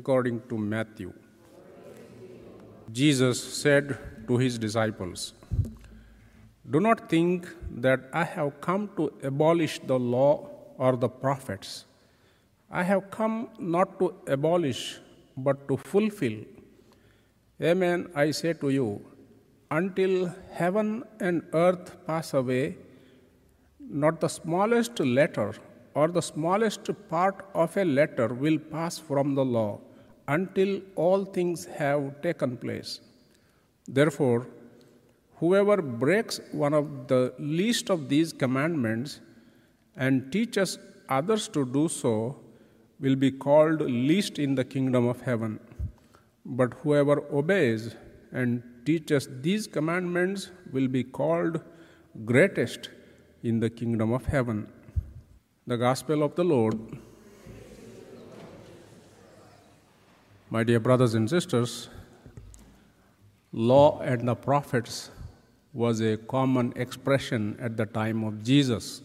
according to Matthew. Jesus said to his disciples, Do not think that I have come to abolish the law or the prophets. I have come not to abolish, but to fulfill. Amen, I say to you, until heaven and earth pass away, not the smallest letter or the smallest part of a letter will pass from the law until all things have taken place. Therefore, whoever breaks one of the least of these commandments and teaches others to do so will be called least in the kingdom of heaven. But whoever obeys and teaches these commandments will be called greatest in the kingdom of heaven. The Gospel of the Lord. My dear brothers and sisters, law and the prophets was a common expression at the time of Jesus.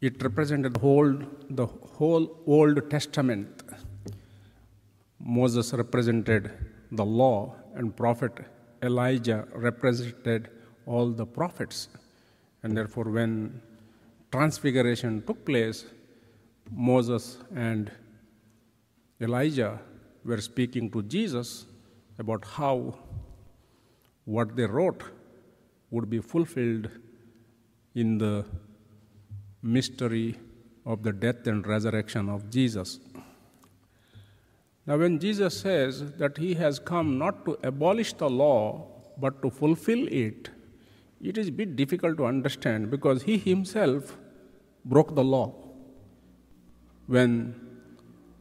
It represented the whole, the whole Old Testament. Moses represented the law, and prophet Elijah represented all the prophets. And therefore, when transfiguration took place, Moses and Elijah were speaking to Jesus about how what they wrote would be fulfilled in the mystery of the death and resurrection of Jesus. Now, when Jesus says that he has come not to abolish the law but to fulfill it, it is a bit difficult to understand because he himself broke the law when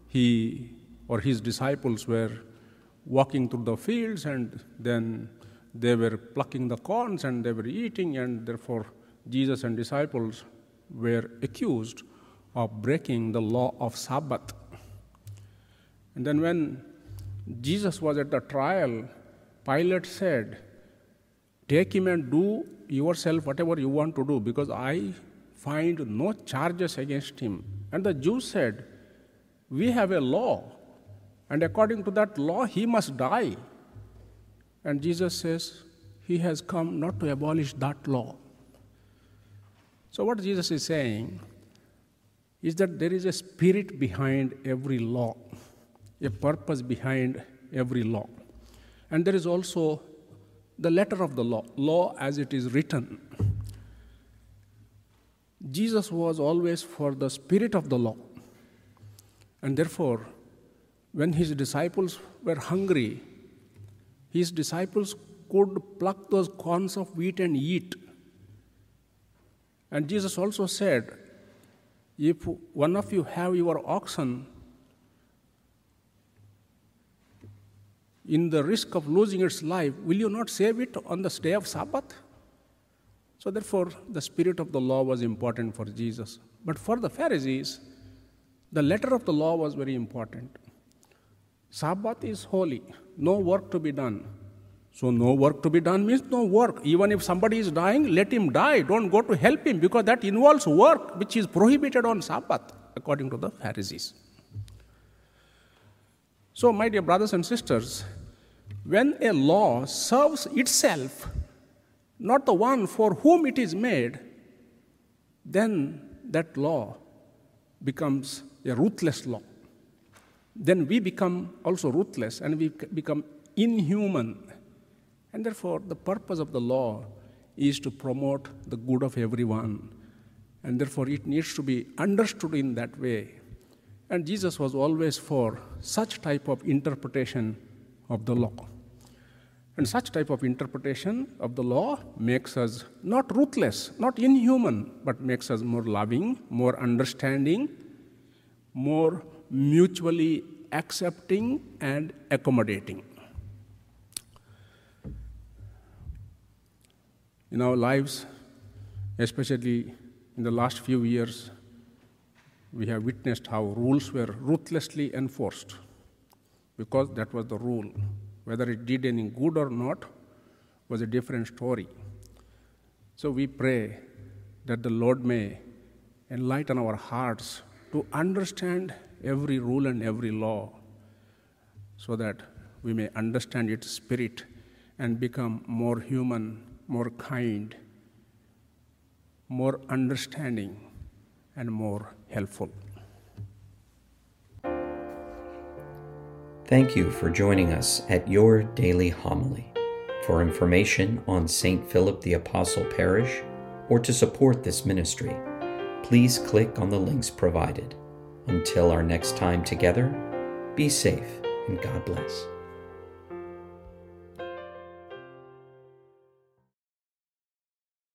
he or his disciples were walking through the fields and then they were plucking the corns and they were eating and therefore jesus and disciples were accused of breaking the law of sabbath. And then when jesus was at the trial pilate said Take him and do yourself whatever you want to do, because I find no charges against him. And the Jews said, We have a law, and according to that law, he must die. And Jesus says, He has come not to abolish that law. So, what Jesus is saying is that there is a spirit behind every law, a purpose behind every law. And there is also the letter of the law, law as it is written. Jesus was always for the spirit of the law. And therefore, when his disciples were hungry, his disciples could pluck those corns of wheat and eat. And Jesus also said, If one of you have your oxen in the risk of losing its life, will you not save it on the day of Sabbath? So, therefore, the spirit of the law was important for Jesus. But for the Pharisees, the letter of the law was very important. Sabbath is holy, no work to be done. So, no work to be done means no work. Even if somebody is dying, let him die. Don't go to help him because that involves work which is prohibited on Sabbath, according to the Pharisees. So, my dear brothers and sisters, when a law serves itself, not the one for whom it is made, then that law becomes a ruthless law. Then we become also ruthless and we become inhuman. And therefore, the purpose of the law is to promote the good of everyone. And therefore, it needs to be understood in that way. And Jesus was always for such type of interpretation of the law. And such type of interpretation of the law makes us not ruthless, not inhuman, but makes us more loving, more understanding, more mutually accepting and accommodating. In our lives, especially in the last few years, we have witnessed how rules were ruthlessly enforced because that was the rule. Whether it did any good or not was a different story. So we pray that the Lord may enlighten our hearts to understand every rule and every law so that we may understand its spirit and become more human, more kind, more understanding, and more helpful. Thank you for joining us at your daily homily. For information on St. Philip the Apostle Parish or to support this ministry, please click on the links provided. Until our next time together, be safe and God bless.